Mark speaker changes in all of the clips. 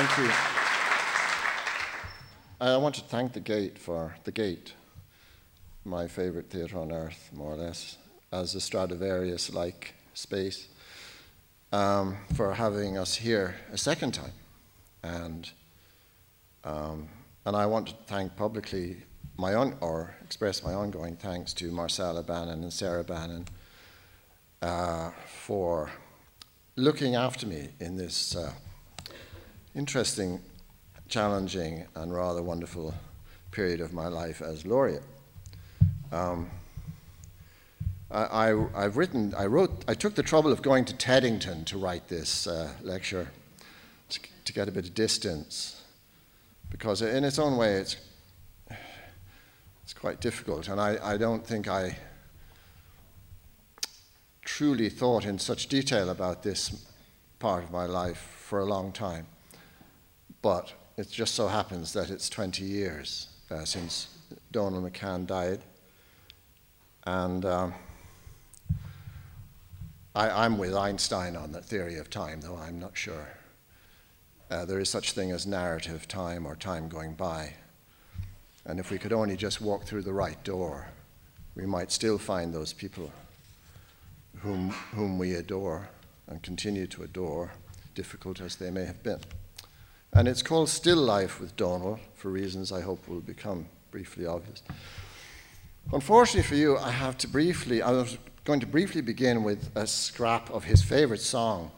Speaker 1: Thank you. I want to thank the Gate for the Gate, my favorite theatre on earth, more or less, as a Stradivarius like space, um, for having us here a second time. And, um, and I want to thank publicly my own, or express my ongoing thanks to Marcella Bannon and Sarah Bannon uh, for looking after me in this uh, interesting, challenging, and rather wonderful period of my life as laureate. Um, I, have written, I wrote, I took the trouble of going to Teddington to write this uh, lecture to, to, get a bit of distance because in its own way it's, it's quite difficult and I, I don't think I truly thought in such detail about this part of my life for a long time. But it just so happens that it's 20 years uh, since Donal McCann died. And um, I, am with Einstein on the theory of time, though I'm not sure. Uh, there is such thing as narrative time or time going by. And if we could only just walk through the right door, we might still find those people whom, whom we adore and continue to adore, difficult as they may have been. And it's called Still Life with Donal, for reasons I hope will become briefly obvious. Unfortunately for you, I have to briefly, I was going to briefly begin with a scrap of his favorite song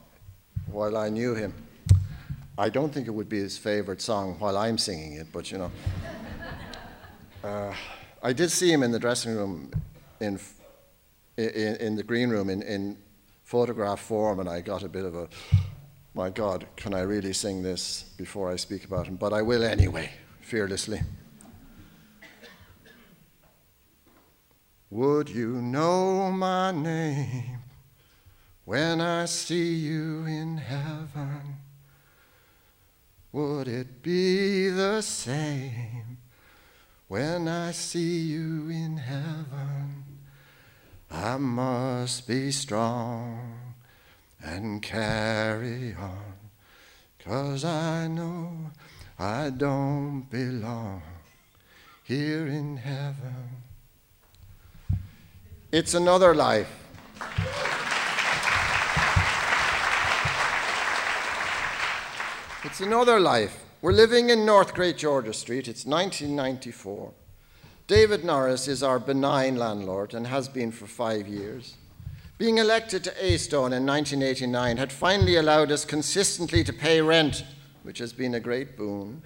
Speaker 1: while I knew him. I don't think it would be his favorite song while I'm singing it, but you know. Uh, I did see him in the dressing room in in, in the green room in, in photograph form, and I got a bit of a, my God, can I really sing this before I speak about him? But I will anyway, fearlessly. Would you know my name when I see you in heaven? Would it be the same when I see you in heaven? I must be strong and carry on, 'cause I know I don't belong here in heaven. It's another life. It's another life. We're living in North Great George's Street. It's 1994. David Norris is our benign landlord and has been for five years. Being elected to Aosdána in 1989 had finally allowed us consistently to pay rent, which has been a great boon.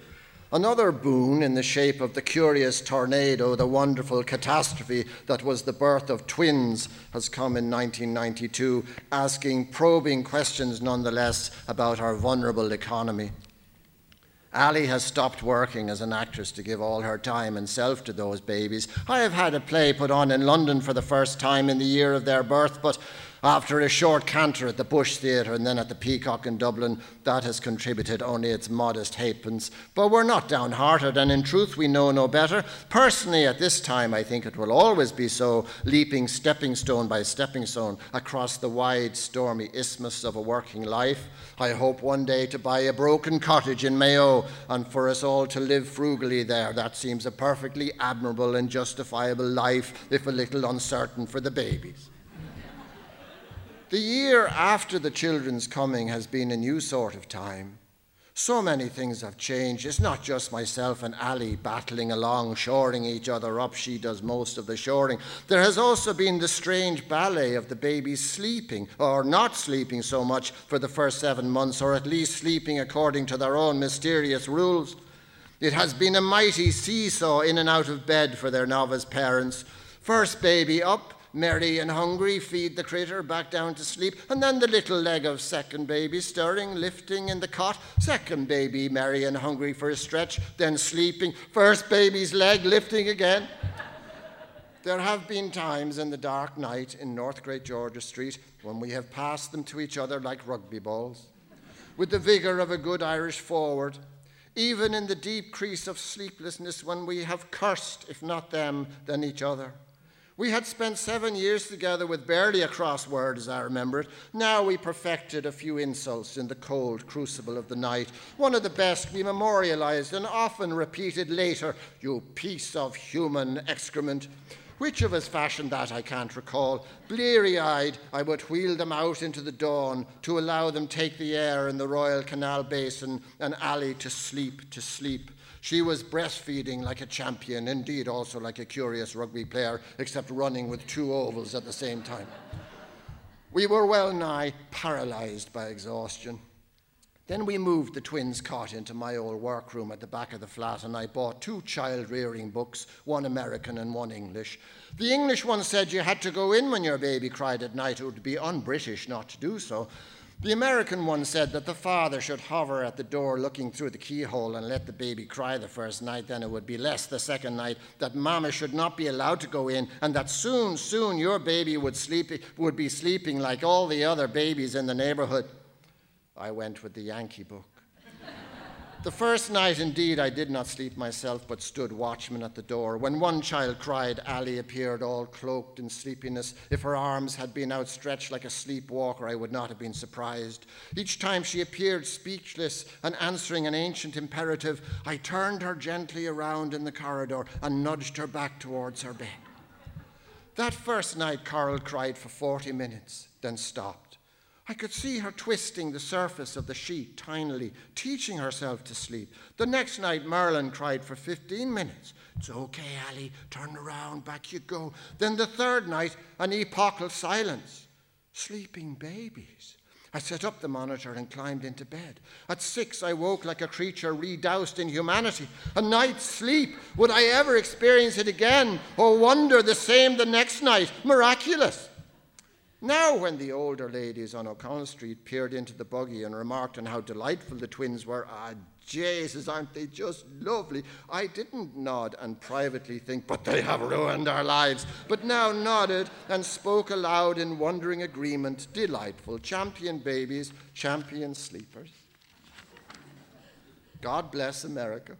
Speaker 1: Another boon in the shape of the curious tornado, the wonderful catastrophe that was the birth of twins, has come in 1992, asking probing questions nonetheless about our vulnerable economy. Ali has stopped working as an actress to give all her time and self to those babies. I have had a play put on in London for the first time in the year of their birth, but after a short canter at the Bush Theatre and then at the Peacock in Dublin, that has contributed only its modest halfpence. But we're not downhearted, and in truth, we know no better. Personally, at this time, I think it will always be so, leaping stepping stone by stepping stone across the wide, stormy isthmus of a working life. I hope one day to buy a broken cottage in Mayo and for us all to live frugally there. That seems a perfectly admirable and justifiable life, if a little uncertain for the babies. The year after the children's coming has been a new sort of time. So many things have changed. It's not just myself and Ali battling along, shoring each other up. She does most of the shoring. There has also been the strange ballet of the babies sleeping, or not sleeping so much for the first seven months, or at least sleeping according to their own mysterious rules. It has been a mighty seesaw in and out of bed for their novice parents. First baby up, merry and hungry, feed the critter, back down to sleep, and then the little leg of second baby stirring, lifting in the cot, second baby merry and hungry for a stretch, then sleeping, first baby's leg lifting again. There have been times in the dark night in North Great George's Street when we have passed them to each other like rugby balls, with the vigour of a good Irish forward, even in the deep crease of sleeplessness when we have cursed, if not them, then each other We had spent seven years together with barely a crossword, as I remember it. Now we perfected a few insults in the cold crucible of the night. One of the best we memorialized and often repeated later You piece of human excrement. Which of us fashioned that, I can't recall. Bleary eyed, I would wheel them out into the dawn to allow them take the air in the Royal Canal Basin and Ali to sleep, to sleep. She was breastfeeding like a champion, indeed, also like a curious rugby player, except running with two ovals at the same time. We were well nigh paralyzed by exhaustion. Then we moved the twins' cot into my old workroom at the back of the flat, and I bought two child rearing books, one American and one English. The English one said you had to go in when your baby cried at night, it would be un British not to do so. The American one said that the father should hover at the door looking through the keyhole and let the baby cry the first night, then it would be less the second night, that mama should not be allowed to go in, and that soon, soon your baby would, sleep, would be sleeping like all the other babies in the neighborhood. I went with the Yankee book. The first night, indeed, I did not sleep myself, but stood watchman at the door. When one child cried, Ali appeared all cloaked in sleepiness. If her arms had been outstretched like a sleepwalker, I would not have been surprised. Each time she appeared speechless and answering an ancient imperative, I turned her gently around in the corridor and nudged her back towards her bed. That first night, Coral cried for 40 minutes, then stopped. I could see her twisting the surface of the sheet tinily, teaching herself to sleep. The next night, Merlin cried for 15 minutes. It's okay, Ali, turn around, back you go. Then the third night, an epochal silence. Sleeping babies. I set up the monitor and climbed into bed. At six, I woke like a creature redoused in humanity. A night's sleep. Would I ever experience it again or wonder the same the next night? Miraculous. Now, when the older ladies on O'Connell Street peered into the buggy and remarked on how delightful the twins were, ah, Jesus, aren't they just lovely? I didn't nod and privately think, but they have ruined our lives, but now nodded and spoke aloud in wondering agreement. Delightful. Champion babies, champion sleepers. God bless America.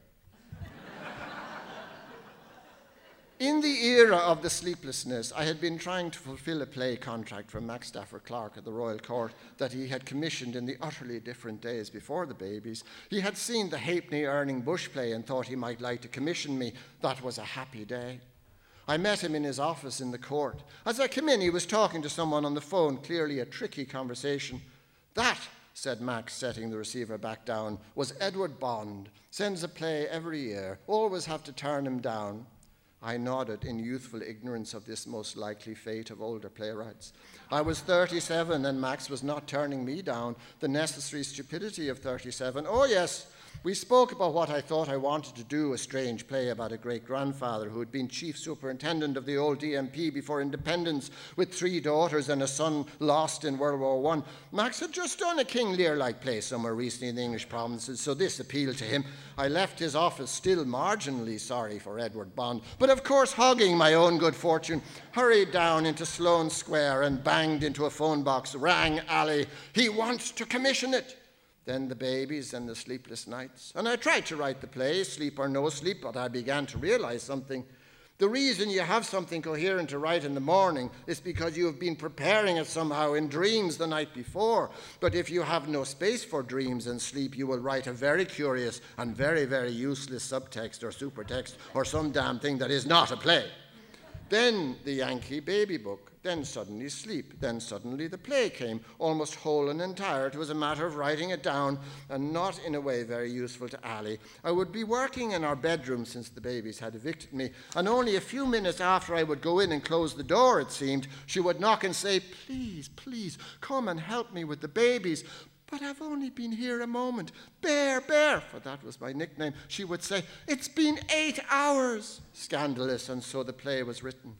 Speaker 1: In the era of the sleeplessness, I had been trying to fulfill a play contract from Max Stafford Clark at the Royal Court that he had commissioned in the utterly different days before the babies. He had seen the halfpenny earning bush play and thought he might like to commission me. That was a happy day. I met him in his office in the court. As I came in, he was talking to someone on the phone, clearly a tricky conversation. That, said Max, setting the receiver back down, was Edward Bond. Sends a play every year. Always have to turn him down. I nodded in youthful ignorance of this most likely fate of older playwrights. I was 37 and Max was not turning me down, the necessary stupidity of 37. Oh, yes, we spoke about what I thought I wanted to do a strange play about a great grandfather who had been chief superintendent of the old DMP before independence with three daughters and a son lost in World War I. Max had just done a King Lear like play somewhere recently in the English provinces, so this appealed to him. I left his office still marginally sorry for Edward Bond, but of course, hogging my own good fortune, hurried down into Sloane Square and banged into a phone box, rang Ali. He wants to commission it then the babies and the sleepless nights. And I tried to write the play, Sleep or No Sleep, but I began to realize something. The reason you have something coherent to write in the morning is because you have been preparing it somehow in dreams the night before. But if you have no space for dreams and sleep, you will write a very curious and very, very useless subtext or supertext or some damn thing that is not a play. Then the Yankee baby book. Then suddenly sleep. Then suddenly the play came, almost whole and entire. It was a matter of writing it down, and not in a way very useful to Ali. I would be working in our bedroom since the babies had evicted me, and only a few minutes after I would go in and close the door, it seemed, she would knock and say, Please, please, come and help me with the babies. But I've only been here a moment. Bear, bear, for that was my nickname. She would say, It's been eight hours. Scandalous, and so the play was written.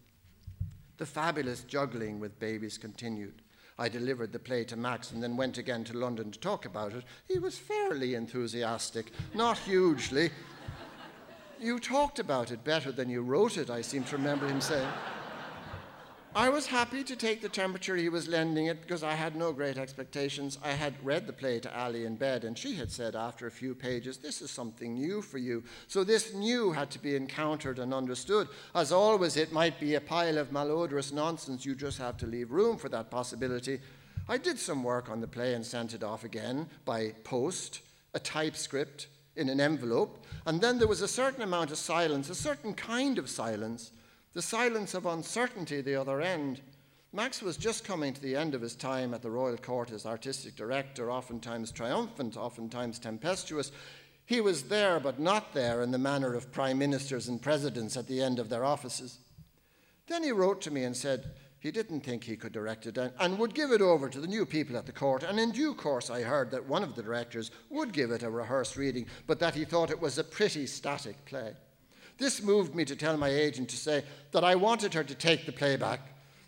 Speaker 1: The fabulous juggling with babies continued. I delivered the play to Max and then went again to London to talk about it. He was fairly enthusiastic, not hugely. You talked about it better than you wrote it, I seem to remember him saying. I was happy to take the temperature he was lending it because I had no great expectations. I had read the play to Ali in bed, and she had said after a few pages, This is something new for you. So this new had to be encountered and understood. As always, it might be a pile of malodorous nonsense. You just have to leave room for that possibility. I did some work on the play and sent it off again by post, a typescript in an envelope, and then there was a certain amount of silence, a certain kind of silence the silence of uncertainty the other end. Max was just coming to the end of his time at the Royal Court as artistic director, oftentimes triumphant, oftentimes tempestuous. He was there, but not there in the manner of prime ministers and presidents at the end of their offices. Then he wrote to me and said he didn't think he could direct it and would give it over to the new people at the court. And in due course, I heard that one of the directors would give it a rehearsed reading, but that he thought it was a pretty static play. This moved me to tell my agent to say that I wanted her to take the play back.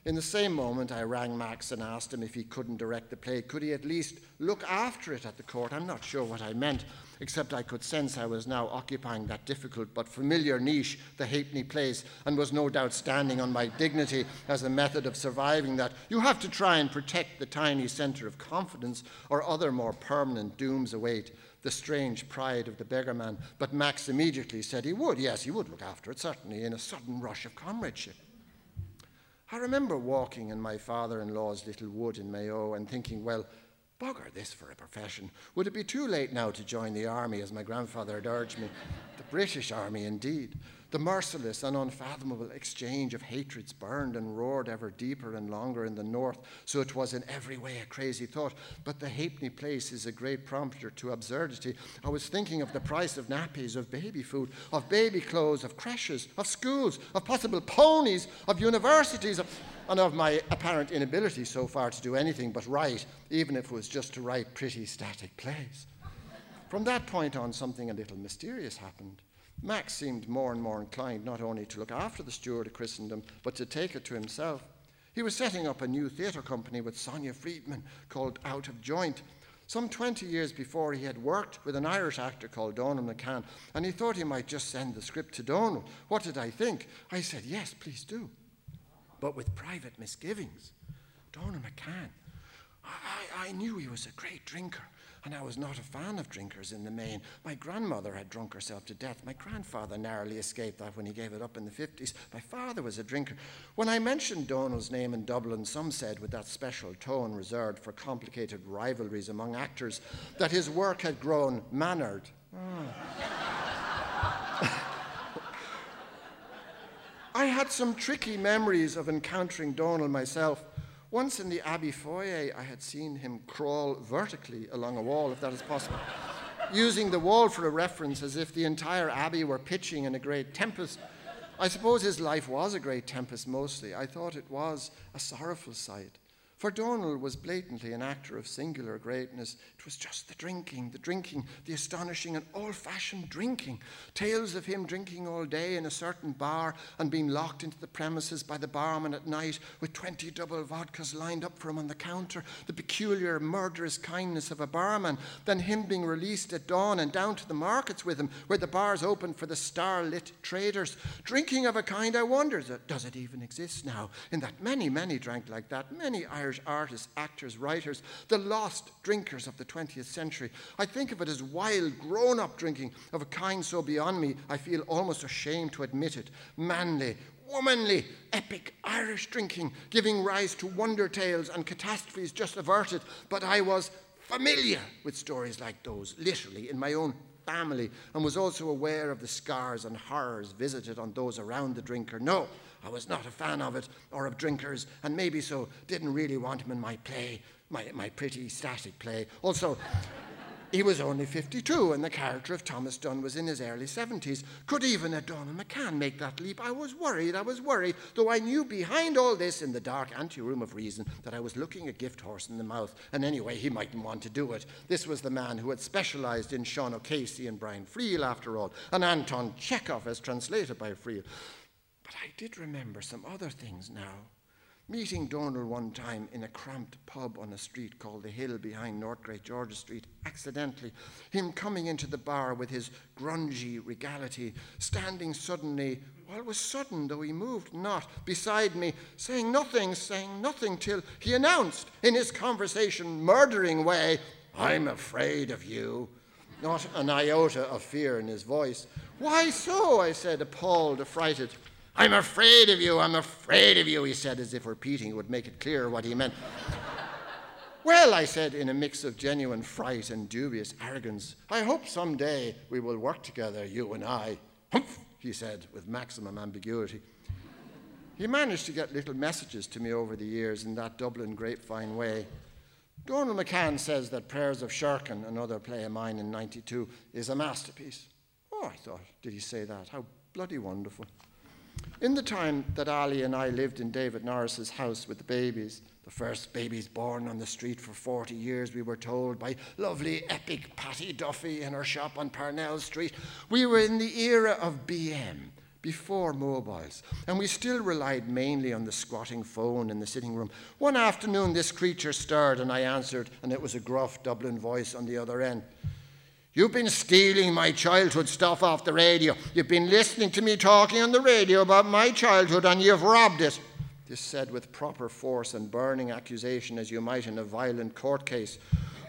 Speaker 1: In the same moment, I rang Max and asked him if he couldn't direct the play. Could he at least look after it at the court? I'm not sure what I meant, except I could sense I was now occupying that difficult but familiar niche, the halfpenny place, and was no doubt standing on my dignity as a method of surviving that. You have to try and protect the tiny centre of confidence, or other more permanent dooms await the strange pride of the beggar man. but Max immediately said he would. Yes, he would look after it, certainly, in a sudden rush of comradeship. I remember walking in my father in law's little wood in Mayo and thinking, well, bugger this for a profession. Would it be too late now to join the army, as my grandfather had urged me? The British Army, indeed. The merciless and unfathomable exchange of hatreds burned and roared ever deeper and longer in the north, so it was in every way a crazy thought. But the halfpenny place is a great prompter to absurdity. I was thinking of the price of nappies, of baby food, of baby clothes, of creches, of schools, of possible ponies, of universities, of, and of my apparent inability so far to do anything but write, even if it was just to write pretty static plays. From that point on, something a little mysterious happened. Max seemed more and more inclined not only to look after the steward of Christendom, but to take it to himself. He was setting up a new theatre company with Sonia Friedman called Out of Joint. Some 20 years before, he had worked with an Irish actor called Donal McCann, and he thought he might just send the script to Donal. What did I think? I said, Yes, please do. But with private misgivings. Donal McCann. I, I knew he was a great drinker and I was not a fan of drinkers in the main. My grandmother had drunk herself to death. My grandfather narrowly escaped that when he gave it up in the 50s. My father was a drinker. When I mentioned Donal's name in Dublin, some said, with that special tone reserved for complicated rivalries among actors, that his work had grown mannered. Oh. I had some tricky memories of encountering Donal myself. Once in the Abbey foyer, I had seen him crawl vertically along a wall, if that is possible, using the wall for a reference as if the entire Abbey were pitching in a great tempest. I suppose his life was a great tempest mostly. I thought it was a sorrowful sight. For Donal was blatantly an actor of singular greatness. It was just the drinking, the drinking, the astonishing and old fashioned drinking. Tales of him drinking all day in a certain bar and being locked into the premises by the barman at night with 20 double vodkas lined up for him on the counter. The peculiar murderous kindness of a barman. Then him being released at dawn and down to the markets with him where the bars open for the star lit traders. Drinking of a kind I wonder, does it even exist now? In that many, many drank like that. Many Irish Irish artists, actors, writers, the lost drinkers of the 20th century. I think of it as wild, grown up drinking of a kind so beyond me, I feel almost ashamed to admit it. Manly, womanly, epic Irish drinking, giving rise to wonder tales and catastrophes just averted. But I was familiar with stories like those, literally, in my own family, and was also aware of the scars and horrors visited on those around the drinker. No, I was not a fan of it or of drinkers, and maybe so didn't really want him in my play, my, my pretty static play. Also, he was only 52, and the character of Thomas Dunne was in his early 70s. Could even a Donal McCann make that leap? I was worried, I was worried, though I knew behind all this in the dark anteroom of reason that I was looking a gift horse in the mouth, and anyway, he mightn't want to do it. This was the man who had specialized in Sean O'Casey and Brian Friel, after all, and Anton Chekhov, as translated by Friel. But I did remember some other things now. Meeting Donal one time in a cramped pub on a street called the Hill behind North Great George's Street, accidentally, him coming into the bar with his grungy regality, standing suddenly, well, it was sudden, though he moved not, beside me, saying nothing, saying nothing, till he announced in his conversation, murdering way, I'm afraid of you. Not an iota of fear in his voice. Why so? I said, appalled, affrighted. I'm afraid of you, I'm afraid of you, he said, as if repeating would make it clear what he meant. well, I said in a mix of genuine fright and dubious arrogance, I hope someday we will work together, you and I. Humph, he said with maximum ambiguity. He managed to get little messages to me over the years in that Dublin grapevine way. Donal McCann says that Prayers of Sherkin, another play of mine in 92, is a masterpiece. Oh, I thought, did he say that? How bloody wonderful. In the time that Ali and I lived in David Norris's house with the babies, the first babies born on the street for 40 years, we were told by lovely epic Patty Duffy in her shop on Parnell Street, we were in the era of BM, before mobiles, and we still relied mainly on the squatting phone in the sitting room. One afternoon, this creature stirred, and I answered, and it was a gruff Dublin voice on the other end. You've been stealing my childhood stuff off the radio. You've been listening to me talking on the radio about my childhood and you've robbed it. This said with proper force and burning accusation, as you might in a violent court case.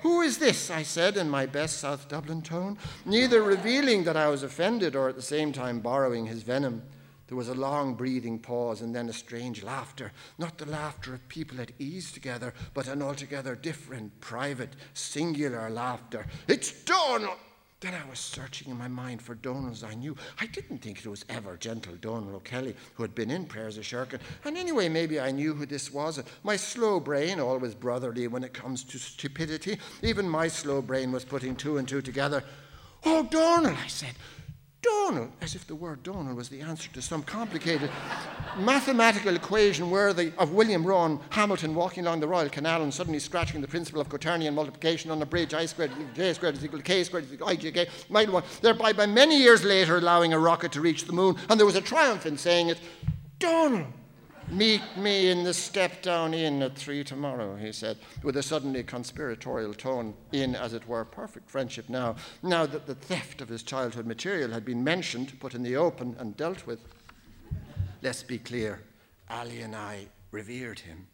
Speaker 1: Who is this? I said in my best South Dublin tone, neither revealing that I was offended or at the same time borrowing his venom. There was a long breathing pause and then a strange laughter, not the laughter of people at ease together, but an altogether different, private, singular laughter. It's Donal! Then I was searching in my mind for Donals I knew. I didn't think it was ever gentle Donal O'Kelly who had been in Prayers of Sherkin. And anyway, maybe I knew who this was. My slow brain, always brotherly when it comes to stupidity, even my slow brain was putting two and two together. Oh, Donal, I said. Donal, as if the word Donal was the answer to some complicated mathematical equation worthy of William Rowan Hamilton walking along the Royal Canal and suddenly scratching the principle of quaternion multiplication on a bridge, i squared j squared is equal to k squared is equal to ijk, mile one, thereby by many years later allowing a rocket to reach the moon. And there was a triumph in saying it. Donal, Meet me in the step down inn at three tomorrow, he said, with a suddenly conspiratorial tone, in, as it were, perfect friendship now, now that the theft of his childhood material had been mentioned, put in the open, and dealt with. Let's be clear, Ali and I revered him.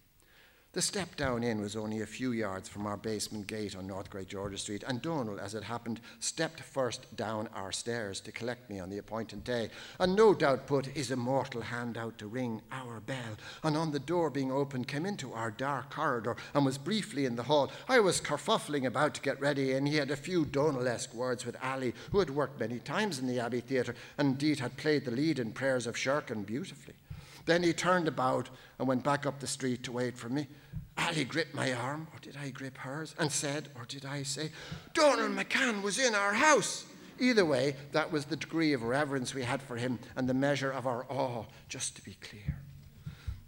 Speaker 1: The step down inn was only a few yards from our basement gate on North Great George's Street, and Donal, as it happened, stepped first down our stairs to collect me on the appointed day, and no doubt put his immortal hand out to ring our bell, and on the door being opened, came into our dark corridor and was briefly in the hall. I was kerfuffling about to get ready, and he had a few Donal-esque words with Ali, who had worked many times in the Abbey Theatre, and indeed had played the lead in Prayers of Sherkin beautifully. Then he turned about and went back up the street to wait for me. Ali gripped my arm, or did I grip hers, and said, or did I say, Donal McCann was in our house. Either way, that was the degree of reverence we had for him and the measure of our awe, just to be clear.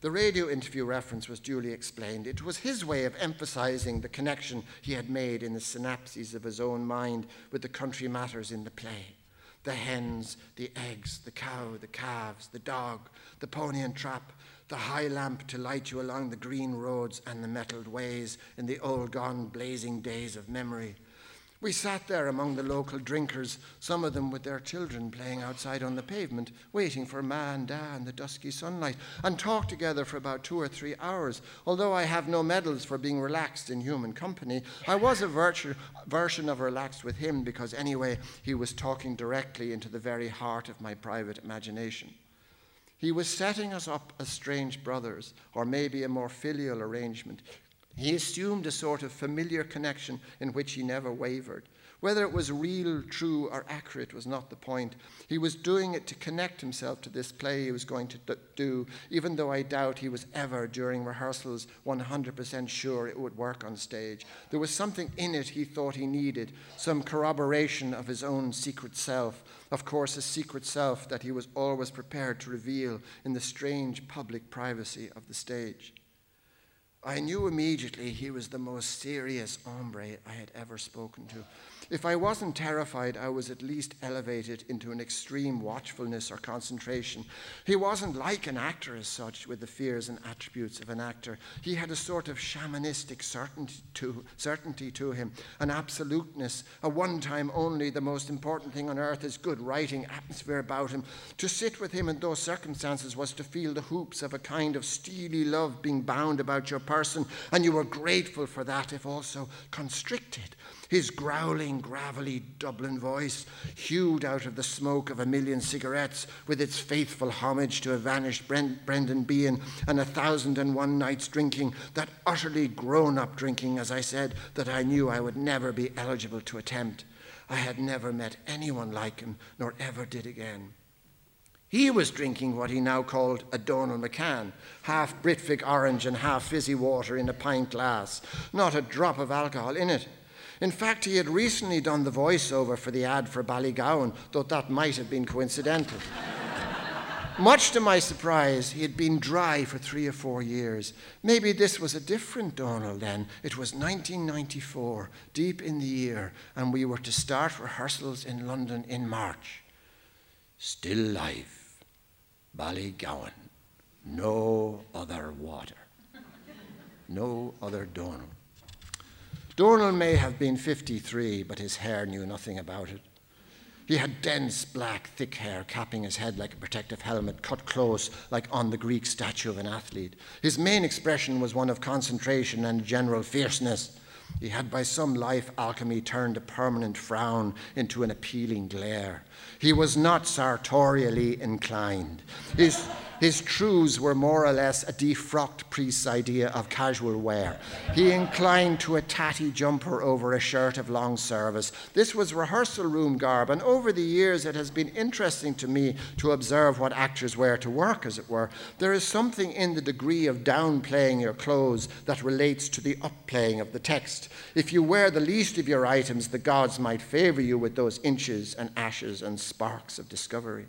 Speaker 1: The radio interview reference was duly explained. It was his way of emphasizing the connection he had made in the synapses of his own mind with the country matters in the play the hens, the eggs, the cow, the calves, the dog, the pony and trap, the high lamp to light you along the green roads and the metalled ways in the old gone blazing days of memory. We sat there among the local drinkers, some of them with their children playing outside on the pavement, waiting for Ma and Da in the dusky sunlight, and talked together for about two or three hours. Although I have no medals for being relaxed in human company, I was a virtu- version of relaxed with him because, anyway, he was talking directly into the very heart of my private imagination. He was setting us up as strange brothers, or maybe a more filial arrangement. He assumed a sort of familiar connection in which he never wavered. Whether it was real, true, or accurate was not the point. He was doing it to connect himself to this play he was going to do, even though I doubt he was ever, during rehearsals, 100% sure it would work on stage. There was something in it he thought he needed, some corroboration of his own secret self. Of course, a secret self that he was always prepared to reveal in the strange public privacy of the stage. I knew immediately he was the most serious hombre I had ever spoken to. If I wasn't terrified, I was at least elevated into an extreme watchfulness or concentration. He wasn't like an actor as such, with the fears and attributes of an actor. He had a sort of shamanistic certainty to, certainty to him, an absoluteness, a one time only, the most important thing on earth is good writing, atmosphere about him. To sit with him in those circumstances was to feel the hoops of a kind of steely love being bound about your person, and you were grateful for that, if also constricted. His growling, gravelly Dublin voice, hewed out of the smoke of a million cigarettes, with its faithful homage to a vanished Brendan Behan and a thousand and one nights drinking, that utterly grown up drinking, as I said, that I knew I would never be eligible to attempt. I had never met anyone like him, nor ever did again. He was drinking what he now called a Donal McCann, half Britvic orange and half fizzy water in a pint glass, not a drop of alcohol in it. In fact, he had recently done the voiceover for the ad for Ballygowan, though that might have been coincidental. Much to my surprise, he had been dry for three or four years. Maybe this was a different Donal then. It was 1994, deep in the year, and we were to start rehearsals in London in March. Still life, Ballygowan, no other water, no other Donal. Donal may have been 53, but his hair knew nothing about it. He had dense, black, thick hair capping his head like a protective helmet, cut close like on the Greek statue of an athlete. His main expression was one of concentration and general fierceness. He had, by some life alchemy, turned a permanent frown into an appealing glare. He was not sartorially inclined. His, his trews were more or less a defrocked priest's idea of casual wear. He inclined to a tatty jumper over a shirt of long service. This was rehearsal room garb, and over the years it has been interesting to me to observe what actors wear to work, as it were. There is something in the degree of downplaying your clothes that relates to the upplaying of the text. If you wear the least of your items, the gods might favor you with those inches and ashes and sparks of discovery.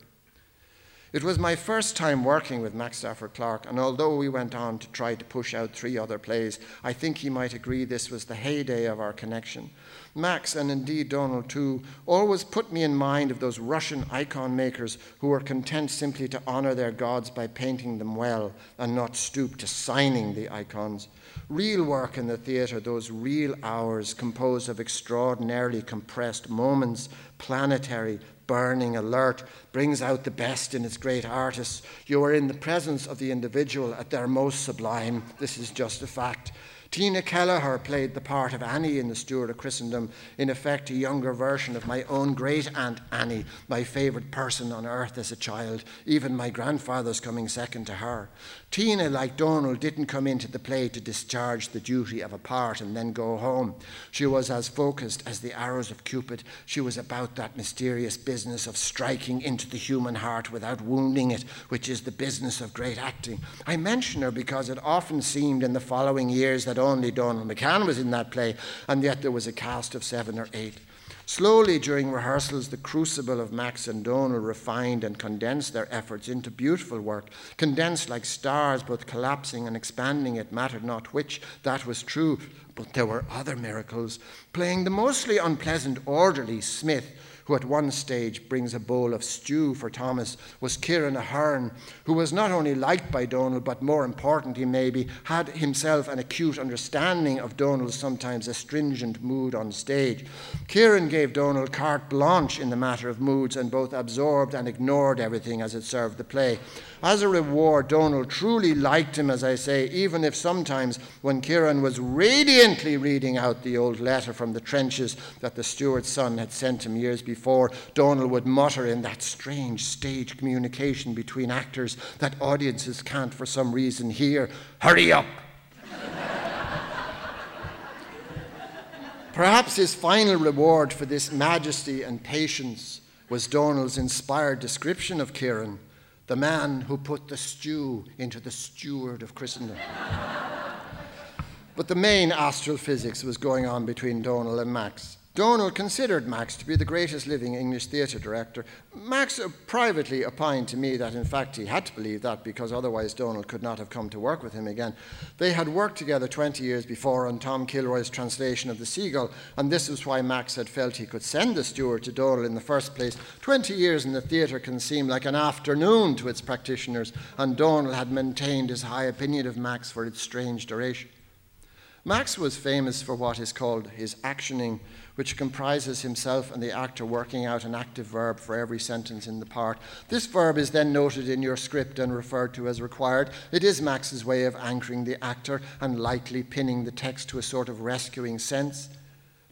Speaker 1: It was my first time working with Max Stafford Clark, and although we went on to try to push out three other plays, I think he might agree this was the heyday of our connection. Max, and indeed Donal too, always put me in mind of those Russian icon makers who were content simply to honor their gods by painting them well and not stoop to signing the icons. Real work in the theatre, those real hours composed of extraordinarily compressed moments, planetary, burning alert, brings out the best in its great artists. You are in the presence of the individual at their most sublime. This is just a fact. Tina Kelleher played the part of Annie in The Steward of Christendom, in effect, a younger version of my own great aunt Annie, my favourite person on earth as a child, even my grandfather's coming second to her. Tina, like Donal, didn't come into the play to discharge the duty of a part and then go home. She was as focused as the arrows of Cupid. She was about that mysterious business of striking into the human heart without wounding it, which is the business of great acting. I mention her because it often seemed in the following years that only Donal McCann was in that play, and yet there was a cast of seven or eight. Slowly, during rehearsals, the crucible of Max and Donal refined and condensed their efforts into beautiful work, condensed like stars, both collapsing and expanding, it mattered not which, that was true. But there were other miracles, playing the mostly unpleasant orderly Smith who at one stage brings a bowl of stew for Thomas, was Kieran Ahern, who was not only liked by Donal, but more importantly, maybe, had himself an acute understanding of Donal's sometimes astringent mood on stage. Kieran gave Donal carte blanche in the matter of moods and both absorbed and ignored everything as it served the play. As a reward, Donal truly liked him, as I say, even if sometimes when Kieran was radiantly reading out the old letter from the trenches that the steward's son had sent him years before, Donal would mutter in that strange stage communication between actors that audiences can't for some reason hear Hurry up! Perhaps his final reward for this majesty and patience was Donal's inspired description of Kieran the man who put the stew into the steward of Christendom. but the main astral physics was going on between Donal and Max. Donal considered Max to be the greatest living English theatre director. Max privately opined to me that, in fact, he had to believe that because otherwise Donal could not have come to work with him again. They had worked together 20 years before on Tom Kilroy's translation of The Seagull, and this was why Max had felt he could send the steward to Donal in the first place. 20 years in the theatre can seem like an afternoon to its practitioners, and Donal had maintained his high opinion of Max for its strange duration. Max was famous for what is called his actioning which comprises himself and the actor working out an active verb for every sentence in the part. This verb is then noted in your script and referred to as required. It is Max's way of anchoring the actor and lightly pinning the text to a sort of rescuing sense.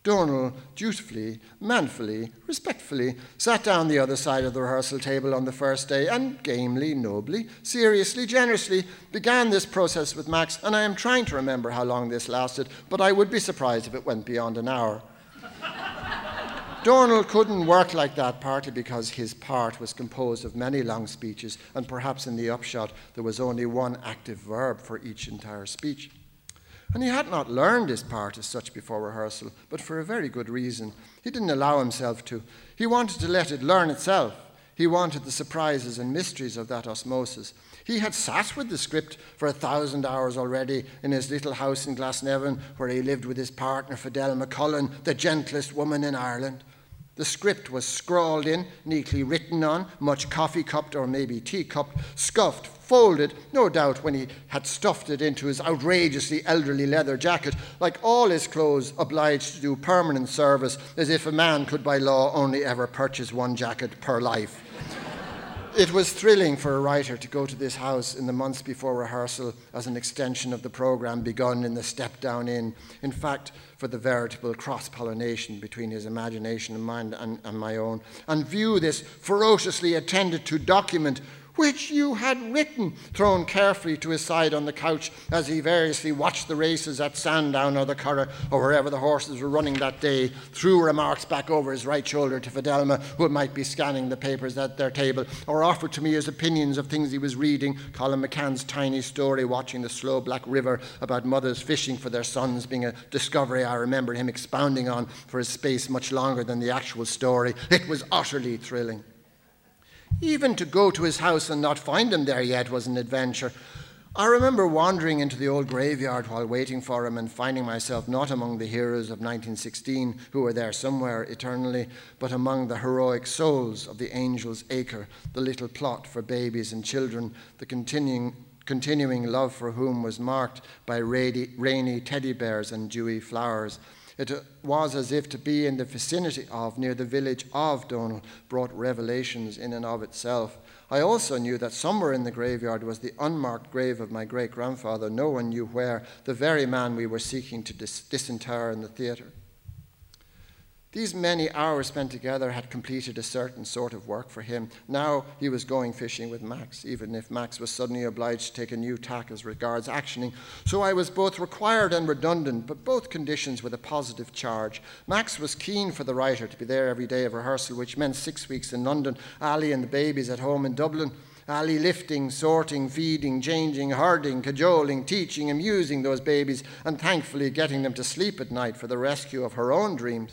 Speaker 1: Donal dutifully, manfully, respectfully sat down the other side of the rehearsal table on the first day and gamely, nobly, seriously, generously began this process with Max. And I am trying to remember how long this lasted, but I would be surprised if it went beyond an hour. Donal couldn't work like that partly because his part was composed of many long speeches, and perhaps in the upshot there was only one active verb for each entire speech. And he had not learned his part as such before rehearsal, but for a very good reason. He didn't allow himself to. He wanted to let it learn itself. He wanted the surprises and mysteries of that osmosis. He had sat with the script for a thousand hours already in his little house in Glasnevin, where he lived with his partner, Fidelma Cullen, the gentlest woman in Ireland. The script was scrawled in, neatly written on, much coffee cupped or maybe tea cupped, scuffed, folded, no doubt when he had stuffed it into his outrageously elderly leather jacket, like all his clothes obliged to do permanent service, as if a man could by law only ever purchase one jacket per life. It was thrilling for a writer to go to this house in the months before rehearsal as an extension of the program begun in the Step Down Inn. In fact, for the veritable cross pollination between his imagination and mine and, and my own, and view this ferociously attended to document which you had written, thrown carefully to his side on the couch as he variously watched the races at Sandown or the Curragh or wherever the horses were running that day, threw remarks back over his right shoulder to Fidelma, who might be scanning the papers at their table, or offered to me his opinions of things he was reading, Colum McCann's tiny story, watching the slow black river about mothers fishing for their sons, being a discovery I remember him expounding on for a space much longer than the actual story. It was utterly thrilling. Even to go to his house and not find him there yet was an adventure. I remember wandering into the old graveyard while waiting for him and finding myself not among the heroes of 1916 who were there somewhere eternally, but among the heroic souls of the Angel's Acre, the little plot for babies and children, the continuing, continuing love for whom was marked by rainy, rainy teddy bears and dewy flowers. It was as if to be in the vicinity of, near the village of Donal, brought revelations in and of itself. I also knew that somewhere in the graveyard was the unmarked grave of my great grandfather. No one knew where, the very man we were seeking to dis- disinter in the theatre. These many hours spent together had completed a certain sort of work for him. Now he was going fishing with Max, even if Max was suddenly obliged to take a new tack as regards actioning. So I was both required and redundant, but both conditions with a positive charge. Max was keen for the writer to be there every day of rehearsal, which meant six weeks in London, Ali and the babies at home in Dublin. Ali lifting, sorting, feeding, changing, herding, cajoling, teaching, amusing those babies, and thankfully getting them to sleep at night for the rescue of her own dreams.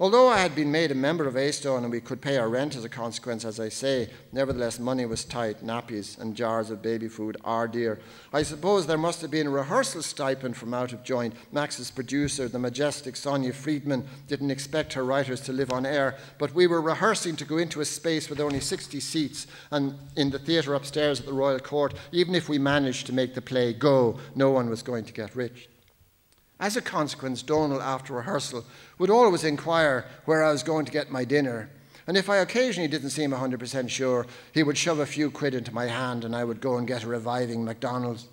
Speaker 1: Although I had been made a member of Aosdána and we could pay our rent as a consequence, as I say, nevertheless money was tight, nappies and jars of baby food are dear. I suppose there must have been a rehearsal stipend from out of joint. Max's producer, the majestic Sonia Friedman, didn't expect her writers to live on air, but we were rehearsing to go into a space with only 60 seats and in the theatre upstairs at the Royal Court. Even if we managed to make the play go, no one was going to get rich. As a consequence, Donal, after rehearsal, would always inquire where I was going to get my dinner. And if I occasionally didn't seem 100% sure, he would shove a few quid into my hand and I would go and get a reviving McDonald's.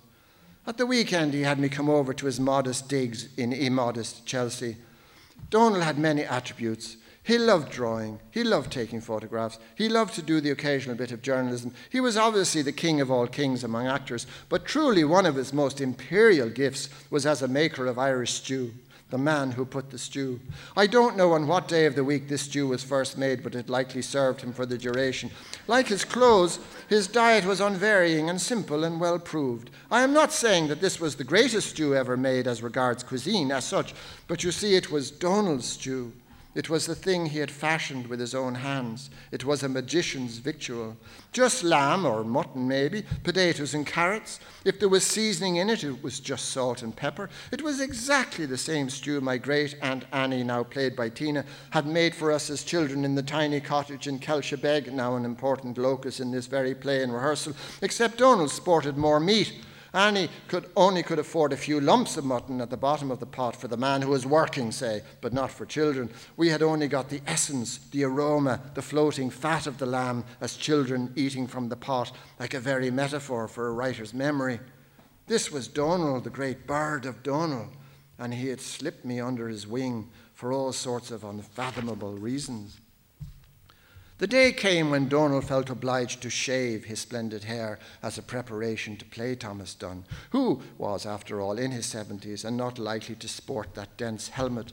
Speaker 1: At the weekend, he had me come over to his modest digs in immodest Chelsea. Donal had many attributes. He loved drawing. He loved taking photographs. He loved to do the occasional bit of journalism. He was obviously the king of all kings among actors, but truly one of his most imperial gifts was as a maker of Irish stew. the man who put the stew. I don't know on what day of the week this stew was first made, but it likely served him for the duration. Like his clothes, his diet was unvarying and simple and well proved. I am not saying that this was the greatest stew ever made as regards cuisine as such, but you see, it was Donal's stew. It was the thing he had fashioned with his own hands. It was a magician's victual. Just lamb or mutton, maybe, potatoes and carrots. If there was seasoning in it, it was just salt and pepper. It was exactly the same stew my great Aunt Annie, now played by Tina, had made for us as children in the tiny cottage in Kelshebeg, now an important locus in this very play and rehearsal, except Donal sported more meat Annie could, only could afford a few lumps of mutton at the bottom of the pot for the man who was working, say, but not for children. We had only got the essence, the aroma, the floating fat of the lamb as children eating from the pot, like a very metaphor for a writer's memory. This was Donal, the great bird of Donal, and he had slipped me under his wing for all sorts of unfathomable reasons. The day came when Donal felt obliged to shave his splendid hair as a preparation to play Thomas Dunne, who was, after all, in his 70s and not likely to sport that dense helmet.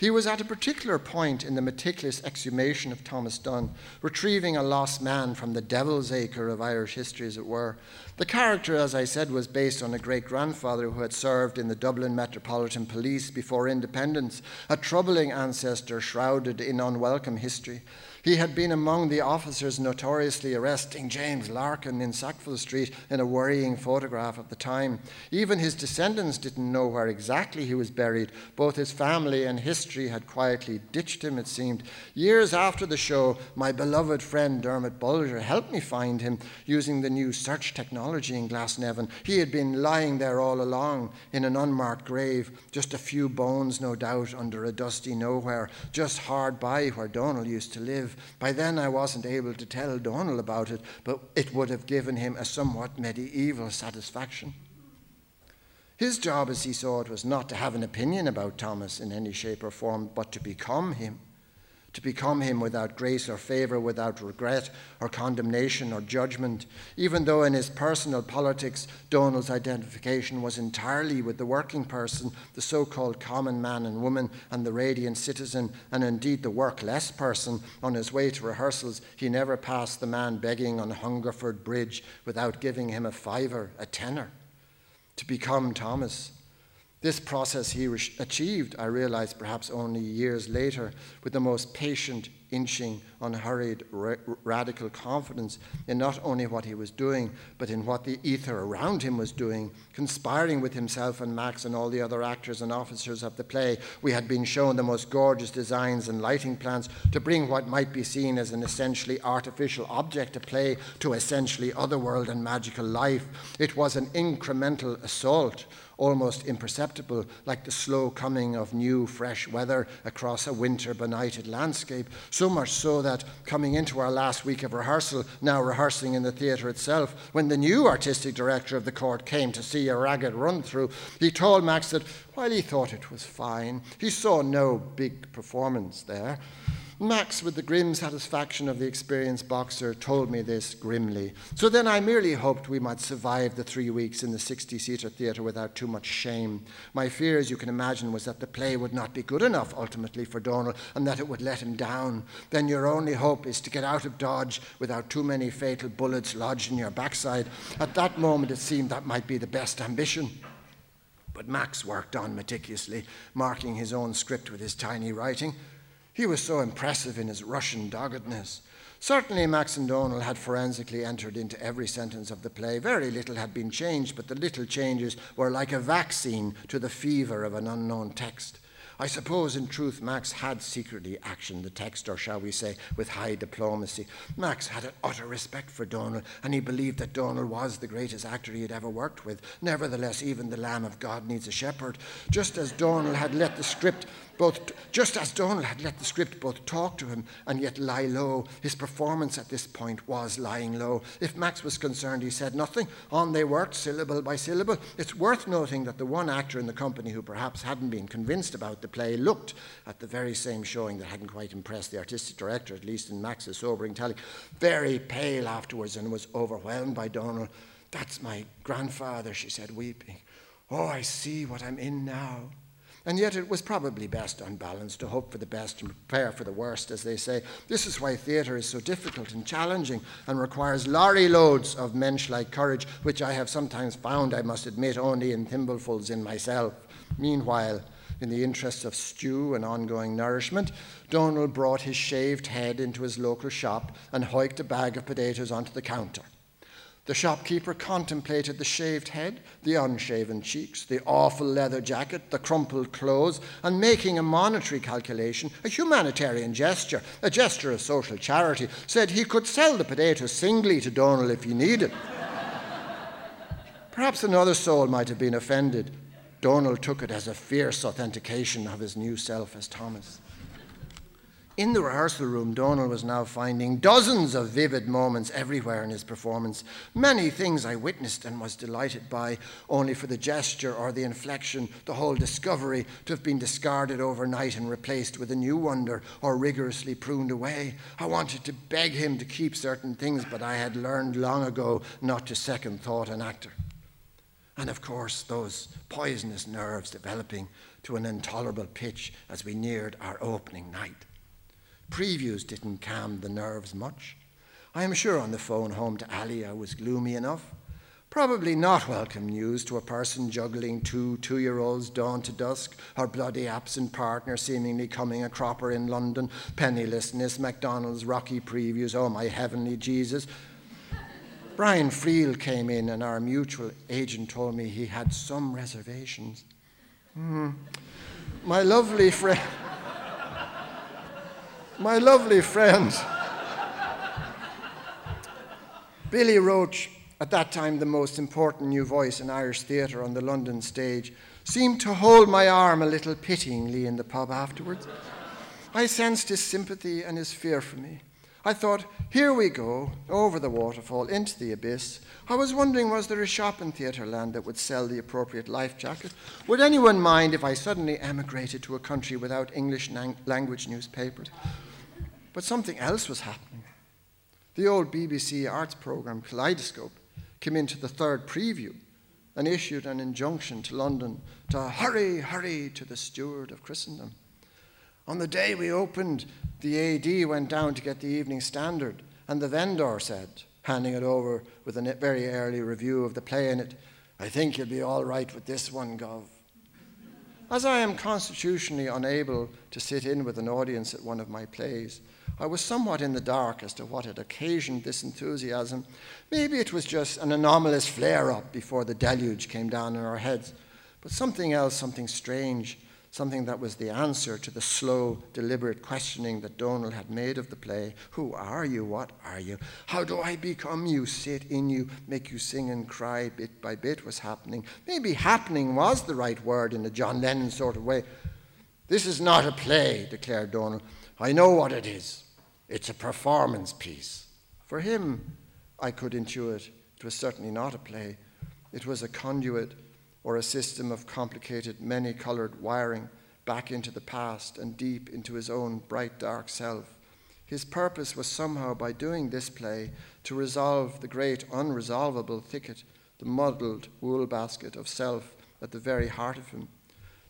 Speaker 1: He was at a particular point in the meticulous exhumation of Thomas Dunne, retrieving a lost man from the devil's acre of Irish history, as it were. The character, as I said, was based on a great grandfather who had served in the Dublin Metropolitan Police before independence, a troubling ancestor shrouded in unwelcome history. He had been among the officers notoriously arresting James Larkin in Sackville Street in a worrying photograph of the time. Even his descendants didn't know where exactly he was buried. Both his family and history had quietly ditched him, it seemed. Years after the show, my beloved friend Dermot Bolger helped me find him using the new search technology in Glasnevin. He had been lying there all along in an unmarked grave, just a few bones, no doubt, under a dusty nowhere, just hard by where Donal used to live. By then, I wasn't able to tell Donal about it, but it would have given him a somewhat medieval satisfaction. His job, as he saw it, was not to have an opinion about Thomas in any shape or form, but to become him to become him without grace or favor, without regret or condemnation or judgment, even though in his personal politics, Donal's identification was entirely with the working person, the so called common man and woman, and the radiant citizen, and indeed the workless person. On his way to rehearsals, he never passed the man begging on Hungerford Bridge without giving him a fiver, a tenner. To become Thomas this process he re- achieved, I realized perhaps only years later, with the most patient, inching, unhurried, ra- radical confidence in not only what he was doing, but in what the ether around him was doing, conspiring with himself and Max and all the other actors and officers of the play. We had been shown the most gorgeous designs and lighting plans to bring what might be seen as an essentially artificial object to play to essentially otherworld and magical life. It was an incremental assault almost imperceptible, like the slow coming of new, fresh weather across a winter benighted landscape. So much so that coming into our last week of rehearsal, now rehearsing in the theatre itself, when the new artistic director of the court came to see a ragged run through, he told Max that while he thought it was fine, he saw no big performance there. Max, with the grim satisfaction of the experienced boxer, told me this grimly. So then I merely hoped we might survive the three weeks in the 60 seater theatre without too much shame. My fear, as you can imagine, was that the play would not be good enough ultimately for Donal and that it would let him down. Then your only hope is to get out of Dodge without too many fatal bullets lodged in your backside. At that moment, it seemed that might be the best ambition. But Max worked on meticulously, marking his own script with his tiny writing. He was so impressive in his Russian doggedness. Certainly, Max and Donal had forensically entered into every sentence of the play. Very little had been changed, but the little changes were like a vaccine to the fever of an unknown text. I suppose, in truth, Max had secretly actioned the text, or shall we say, with high diplomacy. Max had an utter respect for Donal, and he believed that Donal was the greatest actor he had ever worked with. Nevertheless, even the Lamb of God needs a shepherd. Just as Donal had let the script both, just as Donal had let the script both talk to him and yet lie low, his performance at this point was lying low. If Max was concerned, he said nothing. On they worked, syllable by syllable. It's worth noting that the one actor in the company who perhaps hadn't been convinced about the play looked at the very same showing that hadn't quite impressed the artistic director, at least in Max's sobering telling, very pale afterwards and was overwhelmed by Donal. That's my grandfather, she said, weeping. Oh, I see what I'm in now. And yet it was probably best unbalanced to hope for the best and prepare for the worst, as they say. This is why theatre is so difficult and challenging and requires lorry loads of mensch-like courage, which I have sometimes found, I must admit, only in thimblefuls in myself. Meanwhile, in the interests of stew and ongoing nourishment, Donal brought his shaved head into his local shop and hoiked a bag of potatoes onto the counter. The shopkeeper contemplated the shaved head, the unshaven cheeks, the awful leather jacket, the crumpled clothes, and making a monetary calculation, a humanitarian gesture, a gesture of social charity, said he could sell the potatoes singly to Donal if he needed. Perhaps another soul might have been offended. Donal took it as a fierce authentication of his new self as Thomas. In the rehearsal room, Donal was now finding dozens of vivid moments everywhere in his performance. Many things I witnessed and was delighted by, only for the gesture or the inflection, the whole discovery, to have been discarded overnight and replaced with a new wonder or rigorously pruned away. I wanted to beg him to keep certain things, but I had learned long ago not to second thought an actor. And of course, those poisonous nerves developing to an intolerable pitch as we neared our opening night. Previews didn't calm the nerves much. I am sure on the phone home to Ali I was gloomy enough. Probably not welcome news to a person juggling two two year olds dawn to dusk, her bloody absent partner seemingly coming a cropper in London, pennilessness, McDonald's rocky previews, oh my heavenly Jesus. Brian Friel came in, and our mutual agent told me he had some reservations. Mm. My lovely friend. My lovely friend, Billy Roche, at that time the most important new voice in Irish theatre on the London stage, seemed to hold my arm a little pityingly in the pub afterwards. I sensed his sympathy and his fear for me. I thought, here we go, over the waterfall, into the abyss. I was wondering, was there a shop in Theatreland that would sell the appropriate life jacket? Would anyone mind if I suddenly emigrated to a country without English language newspapers? But something else was happening. The old BBC arts programme Kaleidoscope came into the third preview and issued an injunction to London to hurry, hurry to the steward of Christendom. On the day we opened, the AD went down to get the Evening Standard, and the vendor said, handing it over with a very early review of the play in it, I think you'll be all right with this one, Gov. As I am constitutionally unable to sit in with an audience at one of my plays, I was somewhat in the dark as to what had occasioned this enthusiasm. Maybe it was just an anomalous flare up before the deluge came down on our heads, but something else, something strange, something that was the answer to the slow, deliberate questioning that Donal had made of the play. Who are you? What are you? How do I become you, sit in you, make you sing and cry bit by bit was happening? Maybe happening was the right word in a John Lennon sort of way. This is not a play, declared Donal. I know what it is. It's a performance piece. For him, I could intuit, it was certainly not a play. It was a conduit or a system of complicated, many colored wiring back into the past and deep into his own bright, dark self. His purpose was somehow, by doing this play, to resolve the great unresolvable thicket, the muddled wool basket of self at the very heart of him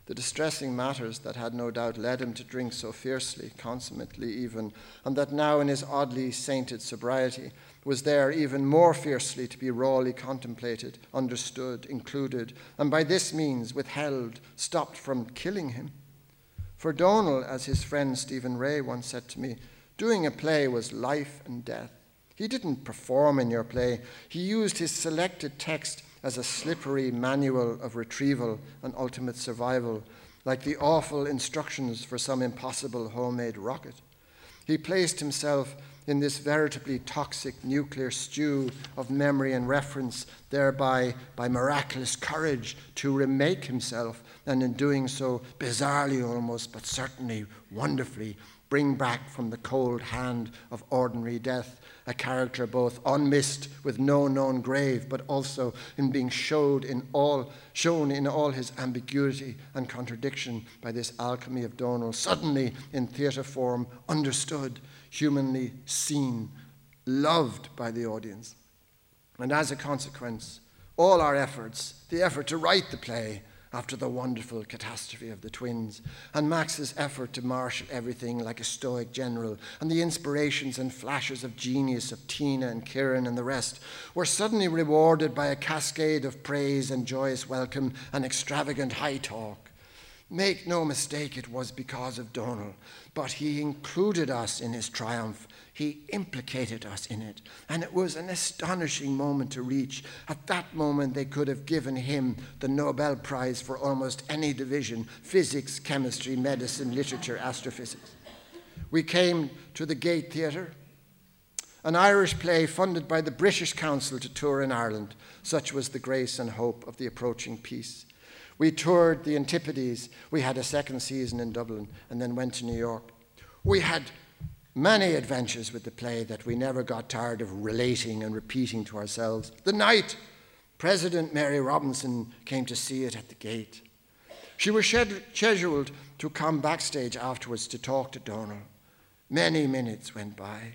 Speaker 1: the distressing matters that had no doubt led him to drink so fiercely, consummately even, and that now in his oddly sainted sobriety was there even more fiercely to be rawly contemplated, understood, included, and by this means withheld, stopped from killing him. For Donal, as his friend Stephen Rea once said to me, doing a play was life and death. He didn't perform in your play, he used his selected text as a slippery manual of retrieval and ultimate survival, like the awful instructions for some impossible homemade rocket. He placed himself in this veritably toxic nuclear stew of memory and reference, thereby, by miraculous courage, to remake himself, and in doing so, bizarrely almost, but certainly wonderfully, bring back from the cold hand of ordinary death a character both unmissed with no known grave, but also in being showed in all, shown in all his ambiguity and contradiction by this alchemy of Donal, suddenly in theatre form, understood, humanly seen, loved by the audience. And as a consequence, all our efforts, the effort to write the play after the wonderful catastrophe of the twins, and Max's effort to marshal everything like a stoic general, and the inspirations and flashes of genius of Tina and Kieran and the rest, were suddenly rewarded by a cascade of praise and joyous welcome and extravagant high talk. Make no mistake, it was because of Donal, but he included us in his triumph he implicated us in it. And it was an astonishing moment to reach. At that moment, they could have given him the Nobel Prize for almost any division physics, chemistry, medicine, literature, astrophysics. We came to the Gate Theatre, an Irish play funded by the British Council to tour in Ireland. Such was the grace and hope of the approaching peace. We toured the Antipodes. We had a second season in Dublin and then went to New York. We had many adventures with the play that we never got tired of relating and repeating to ourselves. The night President Mary Robinson came to see it at the gate. She was scheduled to come backstage afterwards to talk to Donal. Many minutes went by.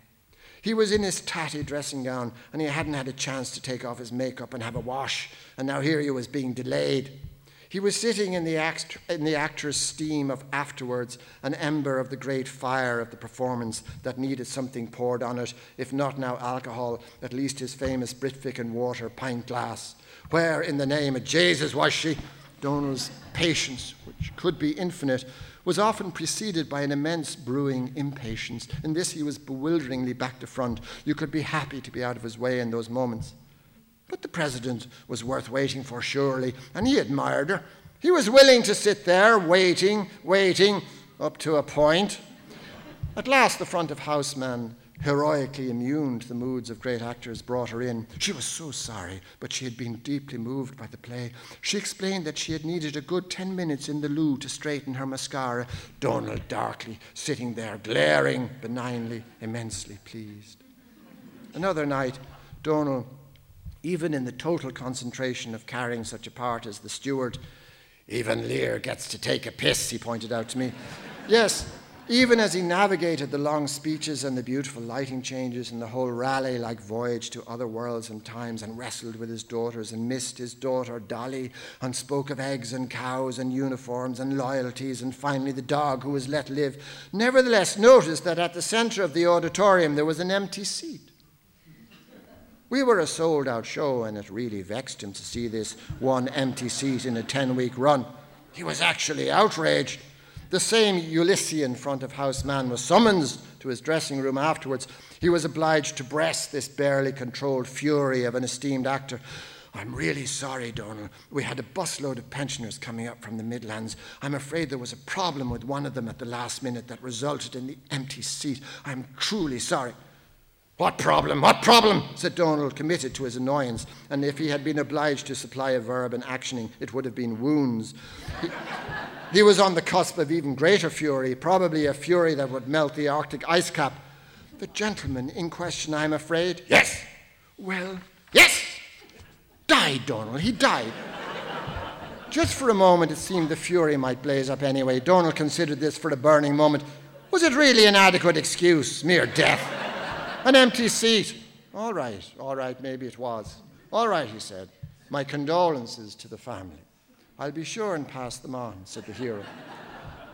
Speaker 1: He was in his tatty dressing gown and he hadn't had a chance to take off his makeup and have a wash, and now here he was being delayed. He was sitting in the, act, in the actor's steam of afterwards, an ember of the great fire of the performance that needed something poured on it, if not now alcohol, at least his famous Britvic and water pint glass. Where, in the name of Jesus, was she? Donal's patience, which could be infinite, was often preceded by an immense brewing impatience. In this, he was bewilderingly back to front. You could be happy to be out of his way in those moments. But the president was worth waiting for, surely, and he admired her. He was willing to sit there, waiting, waiting, up to a point. At last, the front of house man, heroically immune to the moods of great actors, brought her in. She was so sorry, but she had been deeply moved by the play. She explained that she had needed a good ten minutes in the loo to straighten her mascara. Donal darkly sitting there, glaring benignly, immensely pleased. Another night, Donal even in the total concentration of carrying such a part as the steward. Even Lear gets to take a piss, he pointed out to me. yes, even as he navigated the long speeches and the beautiful lighting changes and the whole rally like voyage to other worlds and times and wrestled with his daughters and missed his daughter Dolly and spoke of eggs and cows and uniforms and loyalties and finally the dog who was let live, nevertheless noticed that at the center of the auditorium there was an empty seat. We were a sold out show, and it really vexed him to see this one empty seat in a 10 week run. He was actually outraged. The same Ulyssian front of house man was summoned to his dressing room afterwards. He was obliged to breast this barely controlled fury of an esteemed actor. I'm really sorry, Donal. We had a busload of pensioners coming up from the Midlands. I'm afraid there was a problem with one of them at the last minute that resulted in the empty seat. I'm truly sorry. What problem? What problem? said Donal, committed to his annoyance. And if he had been obliged to supply a verb in actioning, it would have been wounds. He, he was on the cusp of even greater fury, probably a fury that would melt the Arctic ice cap. The gentleman in question, I'm afraid.
Speaker 2: Yes.
Speaker 1: Well, yes. Died, Donal. He died. Just for a moment, it seemed the fury might blaze up anyway. Donal considered this for a burning moment. Was it really an adequate excuse? Mere death. An empty seat. All right, all right, maybe it was. All right, he said. My condolences to the family. I'll be sure and pass them on, said the hero.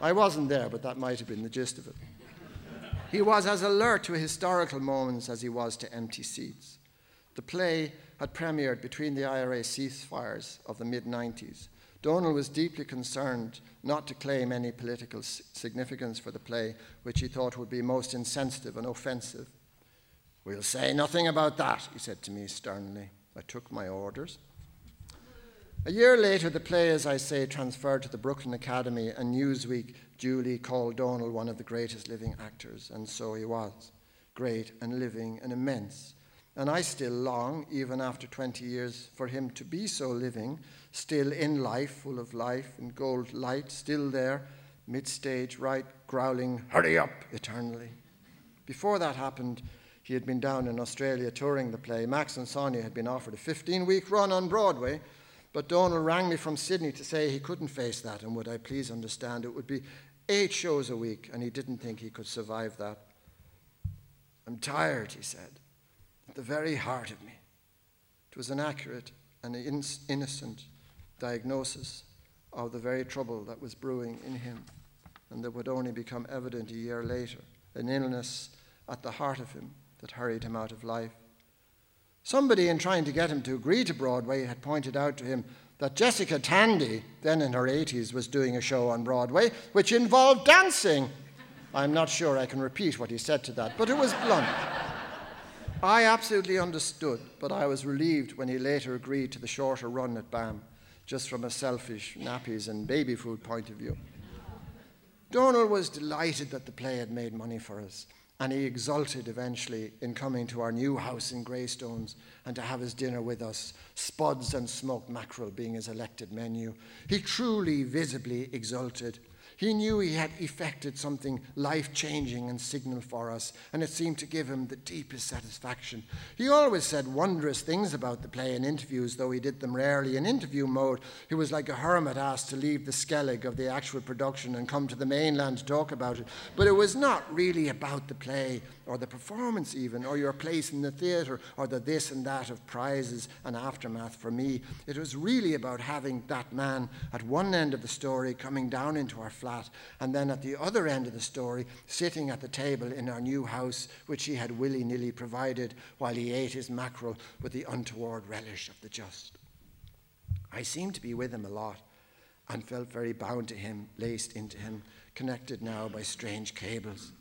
Speaker 1: I wasn't there, but that might have been the gist of it. He was as alert to historical moments as he was to empty seats. The play had premiered between the IRA ceasefires of the mid 90s. Donal was deeply concerned not to claim any political significance for the play, which he thought would be most insensitive and offensive. We'll say nothing about that, he said to me sternly. I took my orders. A year later, the play, as I say, transferred to the Brooklyn Academy, and Newsweek duly called Donal one of the greatest living actors, and so he was. Great and living and immense. And I still long, even after 20 years, for him to be so living, still in life, full of life and gold light, still there, mid stage, right, growling, hurry up, eternally. Before that happened, he had been down in Australia touring the play. Max and Sonia had been offered a 15 week run on Broadway, but Donal rang me from Sydney to say he couldn't face that and would I please understand it would be eight shows a week and he didn't think he could survive that. I'm tired, he said, at the very heart of me. It was an accurate and innocent diagnosis, of the very trouble that was brewing in him and that would only become evident a year later an illness at the heart of him that hurried him out of life. Somebody, in trying to get him to agree to Broadway, had pointed out to him that Jessica Tandy, then in her 80s, was doing a show on Broadway which involved dancing. I'm not sure I can repeat what he said to that, but it was blunt. I absolutely understood, but I was relieved when he later agreed to the shorter run at BAM, just from a selfish nappies and baby food point of view. Donal was delighted that the play had made money for us, and he exulted eventually in coming to our new house in Greystones and to have his dinner with us, spuds and smoked mackerel being his elected menu. He truly, visibly exulted he knew he had effected something life changing and signal for us, and it seemed to give him the deepest satisfaction. He always said wondrous things about the play in interviews, though he did them rarely in interview mode. He was like a hermit asked to leave the skellig of the actual production and come to the mainland to talk about it. But it was not really about the play or the performance, even, or your place in the theatre, or the this and that of prizes and aftermath for me. It was really about having that man at one end of the story coming down into our flat, and then at the other end of the story, sitting at the table in our new house, which he had willy nilly provided while he ate his mackerel with the untoward relish of the just. I seemed to be with him a lot and felt very bound to him, laced into him, connected now by strange cables.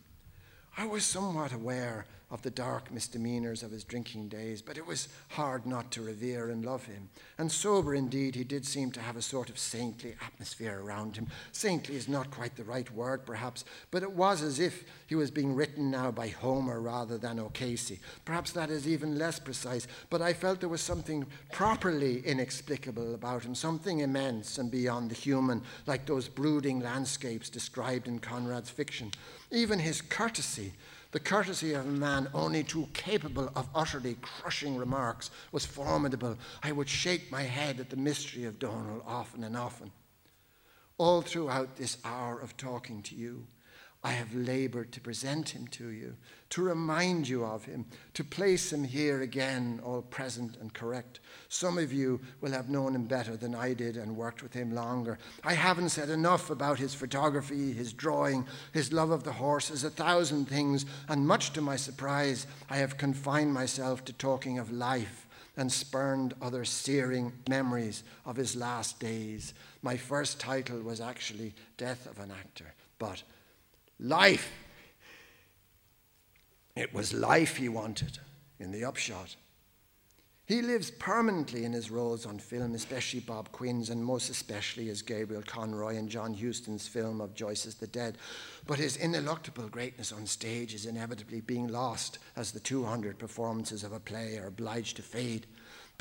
Speaker 1: I was somewhat aware of the dark misdemeanors of his drinking days, but it was hard not to revere and love him. And sober indeed, he did seem to have a sort of saintly atmosphere around him. Saintly is not quite the right word, perhaps, but it was as if he was being written now by Homer rather than O'Casey. Perhaps that is even less precise, but I felt there was something properly inexplicable about him, something immense and beyond the human, like those brooding landscapes described in Conrad's fiction. Even his courtesy the courtesy of a man only too capable of utterly crushing remarks was formidable. I would shake my head at the mystery of Donal often and often. All throughout this hour of talking to you, I have labored to present him to you, to remind you of him, to place him here again, all present and correct. Some of you will have known him better than I did and worked with him longer. I haven't said enough about his photography, his drawing, his love of the horses, a thousand things, and much to my surprise, I have confined myself to talking of life and spurned other searing memories of his last days. My first title was actually Death of an Actor, but Life. It was life he wanted in the upshot. He lives permanently in his roles on film, especially Bob Quinn's, and most especially as Gabriel Conroy in John Huston's film of Joyce's The Dead. But his ineluctable greatness on stage is inevitably being lost as the 200 performances of a play are obliged to fade.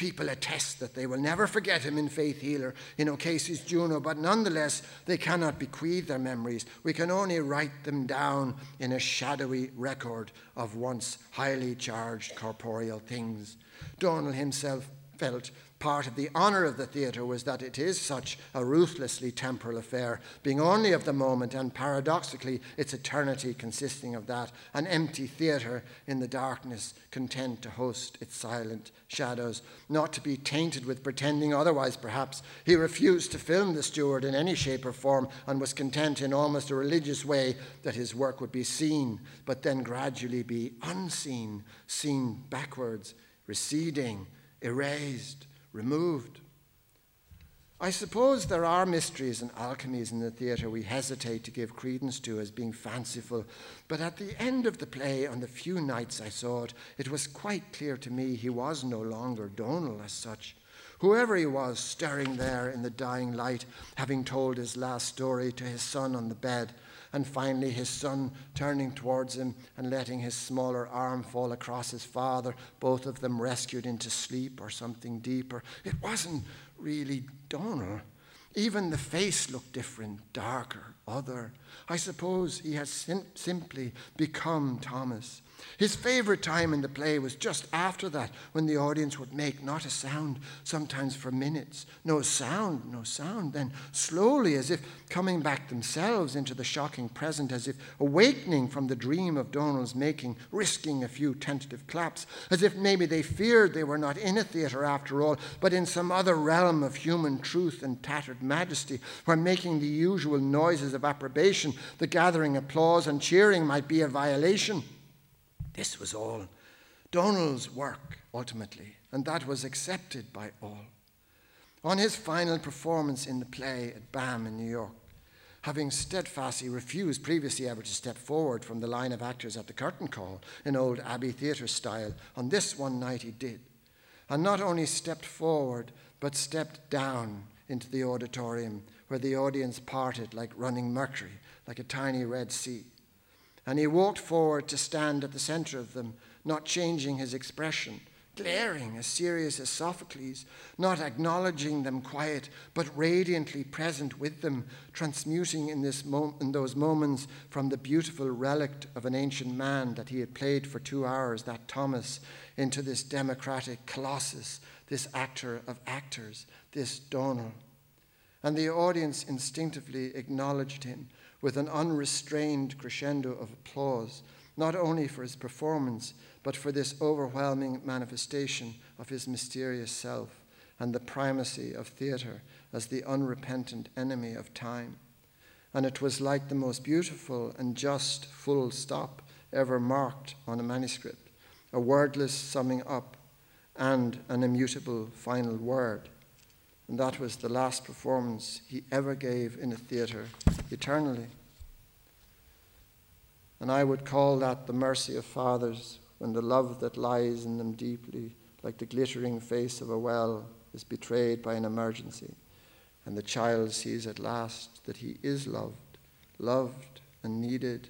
Speaker 1: People attest that they will never forget him in Faith Healer, in O'Casey's Juno, but nonetheless they cannot bequeath their memories. We can only write them down in a shadowy record of once highly charged corporeal things. Donal himself felt part of the honour of the theatre was that it is such a ruthlessly temporal affair, being only of the moment, and paradoxically, its eternity consisting of that, an empty theatre in the darkness, content to host its silent shadows, not to be tainted with pretending otherwise, perhaps. He refused to film the steward in any shape or form and was content in almost a religious way that his work would be seen, but then gradually be unseen, seen backwards, receding, erased removed. I suppose there are mysteries and alchemies in the theatre we hesitate to give credence to as being fanciful, but at the end of the play, on the few nights I saw it, it was quite clear to me he was no longer Donal as such. Whoever he was, stirring there in the dying light, having told his last story to his son on the bed, and finally his son turning towards him and letting his smaller arm fall across his father, both of them rescued into sleep or something deeper. It wasn't really Donal. Even the face looked different, darker, other. I suppose he had sim- simply become Thomas. His favorite time in the play was just after that, when the audience would make not a sound, sometimes for minutes. No sound, no sound. Then, slowly, as if coming back themselves into the shocking present, as if awakening from the dream of Donal's making, risking a few tentative claps, as if maybe they feared they were not in a theatre after all, but in some other realm of human truth and tattered majesty, where making the usual noises of approbation, the gathering applause and cheering might be a violation. This was all Donal's work, ultimately, and that was accepted by all. On his final performance in the play at BAM in New York, having steadfastly refused previously ever to step forward from the line of actors at the curtain call in old Abbey Theatre style, on this one night he did. And not only stepped forward, but stepped down into the auditorium where the audience parted like running mercury, like a tiny red sea. And he walked forward to stand at the center of them, not changing his expression, glaring as serious as Sophocles, not acknowledging them quiet, but radiantly present with them, transmuting in, this in those moments from the beautiful relic of an ancient man that he had played for two hours, that Thomas, into this democratic colossus, this actor of actors, this Donal. And the audience instinctively acknowledged him with an unrestrained crescendo of applause, not only for his performance, but for this overwhelming manifestation of his mysterious self and the primacy of theatre as the unrepentant enemy of time. And it was like the most beautiful and just full stop ever marked on a manuscript, a wordless summing up and an immutable final word. And that was the last performance he ever gave in a theatre eternally. And I would call that the mercy of fathers when the love that lies in them deeply, like the glittering face of a well, is betrayed by an emergency, and the child sees at last that he is loved, loved and needed,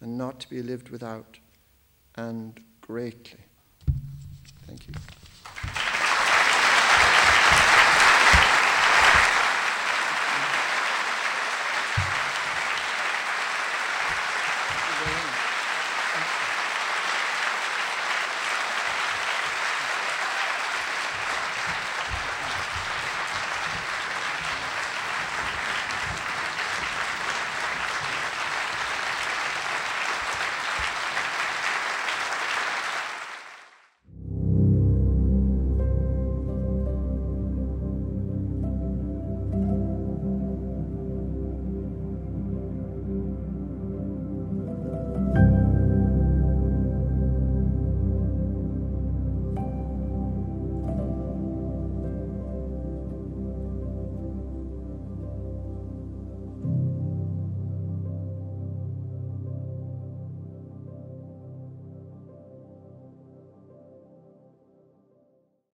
Speaker 1: and not to be lived without, and greatly. Thank you.